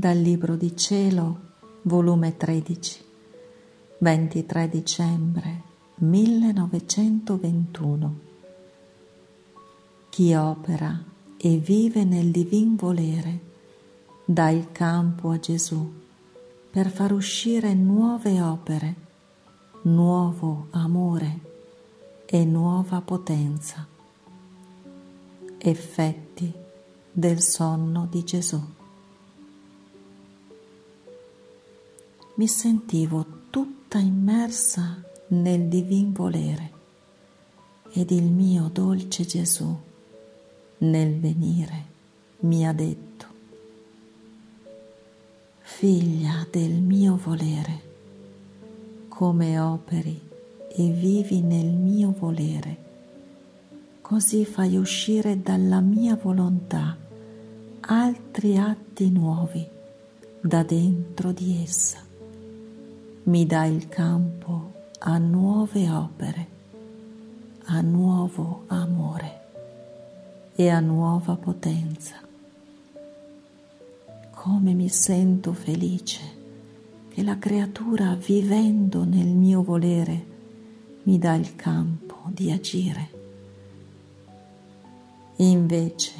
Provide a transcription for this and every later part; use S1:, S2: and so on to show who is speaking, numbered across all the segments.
S1: Dal Libro di Cielo, volume 13, 23 dicembre 1921. Chi opera e vive nel divin volere dà il campo a Gesù per far uscire nuove opere, nuovo amore e nuova potenza. Effetti del sonno di Gesù. Mi sentivo tutta immersa nel divin volere ed il mio dolce Gesù nel venire mi ha detto, figlia del mio volere, come operi e vivi nel mio volere, così fai uscire dalla mia volontà altri atti nuovi da dentro di essa. Mi dà il campo a nuove opere, a nuovo amore e a nuova potenza come mi sento felice che la creatura vivendo nel mio volere mi dà il campo di agire. Invece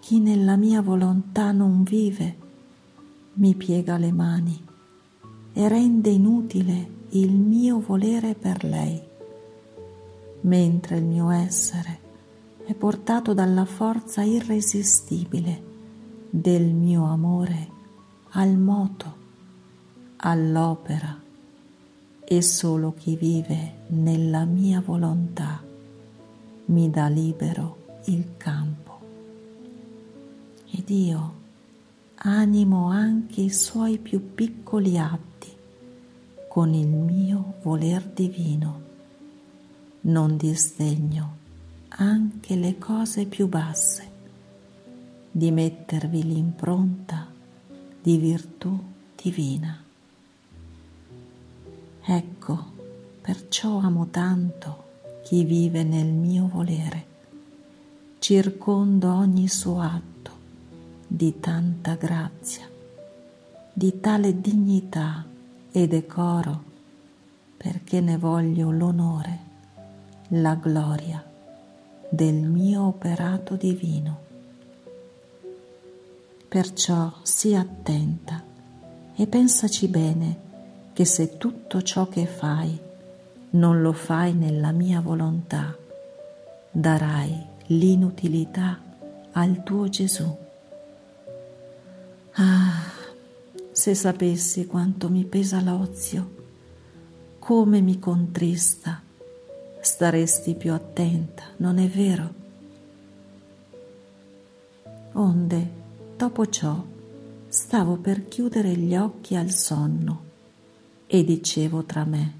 S1: chi nella mia volontà non vive mi piega le mani e rende inutile il mio volere per lei, mentre il mio essere è portato dalla forza irresistibile del mio amore al moto, all'opera e solo chi vive nella mia volontà mi dà libero il campo. Ed io animo anche i suoi più piccoli atti con il mio voler divino. Non disdegno anche le cose più basse di mettervi l'impronta di virtù divina. Ecco, perciò amo tanto chi vive nel mio volere, circondo ogni suo atto di tanta grazia, di tale dignità e decoro, perché ne voglio l'onore, la gloria del mio operato divino. Perciò sii attenta e pensaci bene che se tutto ciò che fai non lo fai nella mia volontà, darai l'inutilità al tuo Gesù. Ah, se sapessi quanto mi pesa l'ozio, come mi contrista, staresti più attenta, non è vero? Onde Dopo ciò stavo per chiudere gli occhi al sonno e dicevo tra me,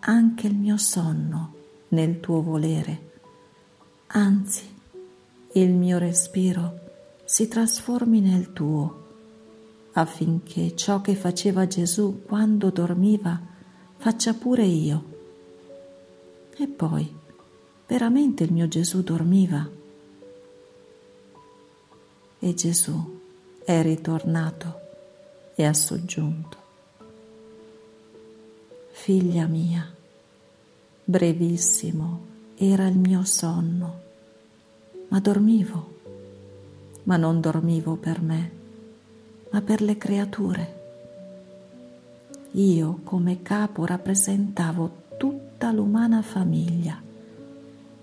S1: anche il mio sonno nel tuo volere, anzi il mio respiro si trasformi nel tuo, affinché ciò che faceva Gesù quando dormiva faccia pure io. E poi, veramente il mio Gesù dormiva e Gesù è ritornato e ha soggiunto. Figlia mia, brevissimo era il mio sonno, ma dormivo, ma non dormivo per me, ma per le creature. Io come capo rappresentavo tutta l'umana famiglia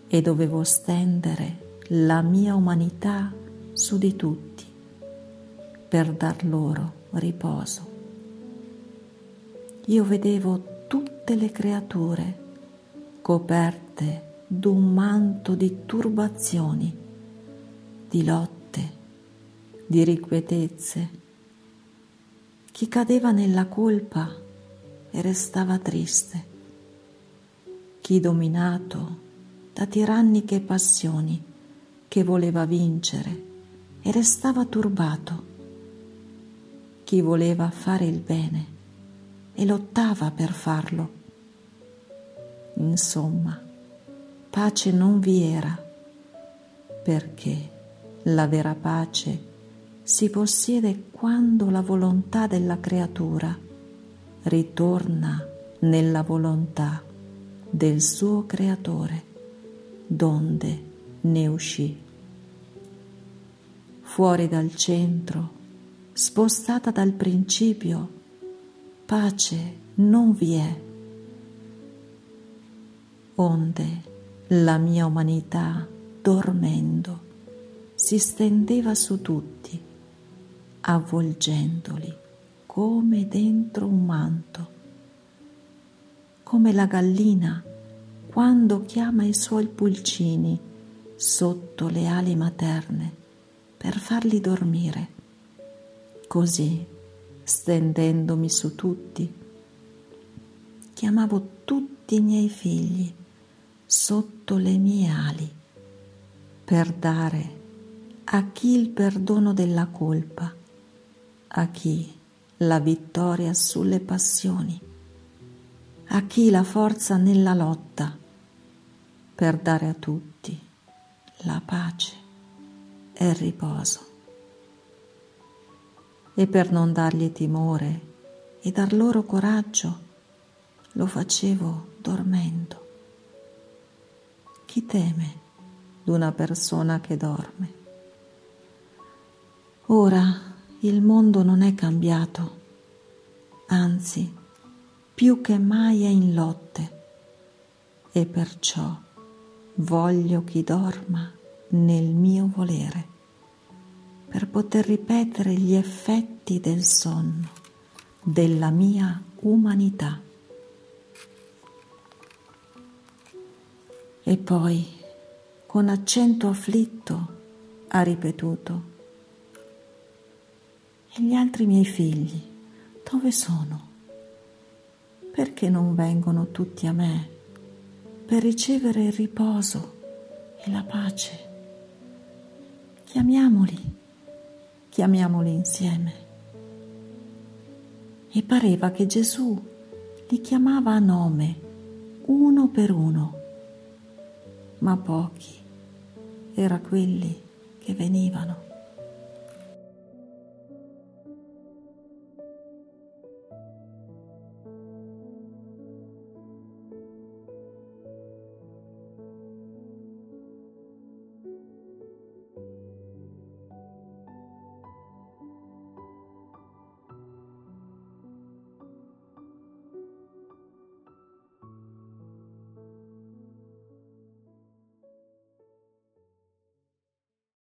S1: e dovevo stendere la mia umanità su di tutti per dar loro riposo. Io vedevo tutte le creature coperte d'un manto di turbazioni, di lotte, di irrequietezze. Chi cadeva nella colpa e restava triste, chi dominato da tiranniche passioni che voleva vincere e restava turbato. Chi voleva fare il bene e lottava per farlo. Insomma, pace non vi era, perché la vera pace si possiede quando la volontà della creatura ritorna nella volontà del suo creatore, donde ne uscì. Fuori dal centro, spostata dal principio, pace non vi è. Onde la mia umanità, dormendo, si stendeva su tutti, avvolgendoli come dentro un manto, come la gallina quando chiama i suoi pulcini sotto le ali materne per farli dormire. Così, stendendomi su tutti, chiamavo tutti i miei figli sotto le mie ali per dare a chi il perdono della colpa, a chi la vittoria sulle passioni, a chi la forza nella lotta, per dare a tutti la pace e il riposo. E per non dargli timore e dar loro coraggio, lo facevo dormendo. Chi teme d'una persona che dorme? Ora il mondo non è cambiato, anzi più che mai è in lotte e perciò voglio chi dorma nel mio volere per poter ripetere gli effetti del sonno della mia umanità. E poi, con accento afflitto, ha ripetuto, e gli altri miei figli, dove sono? Perché non vengono tutti a me per ricevere il riposo e la pace? Chiamiamoli, chiamiamoli insieme. E pareva che Gesù li chiamava a nome, uno per uno ma pochi era quelli che venivano.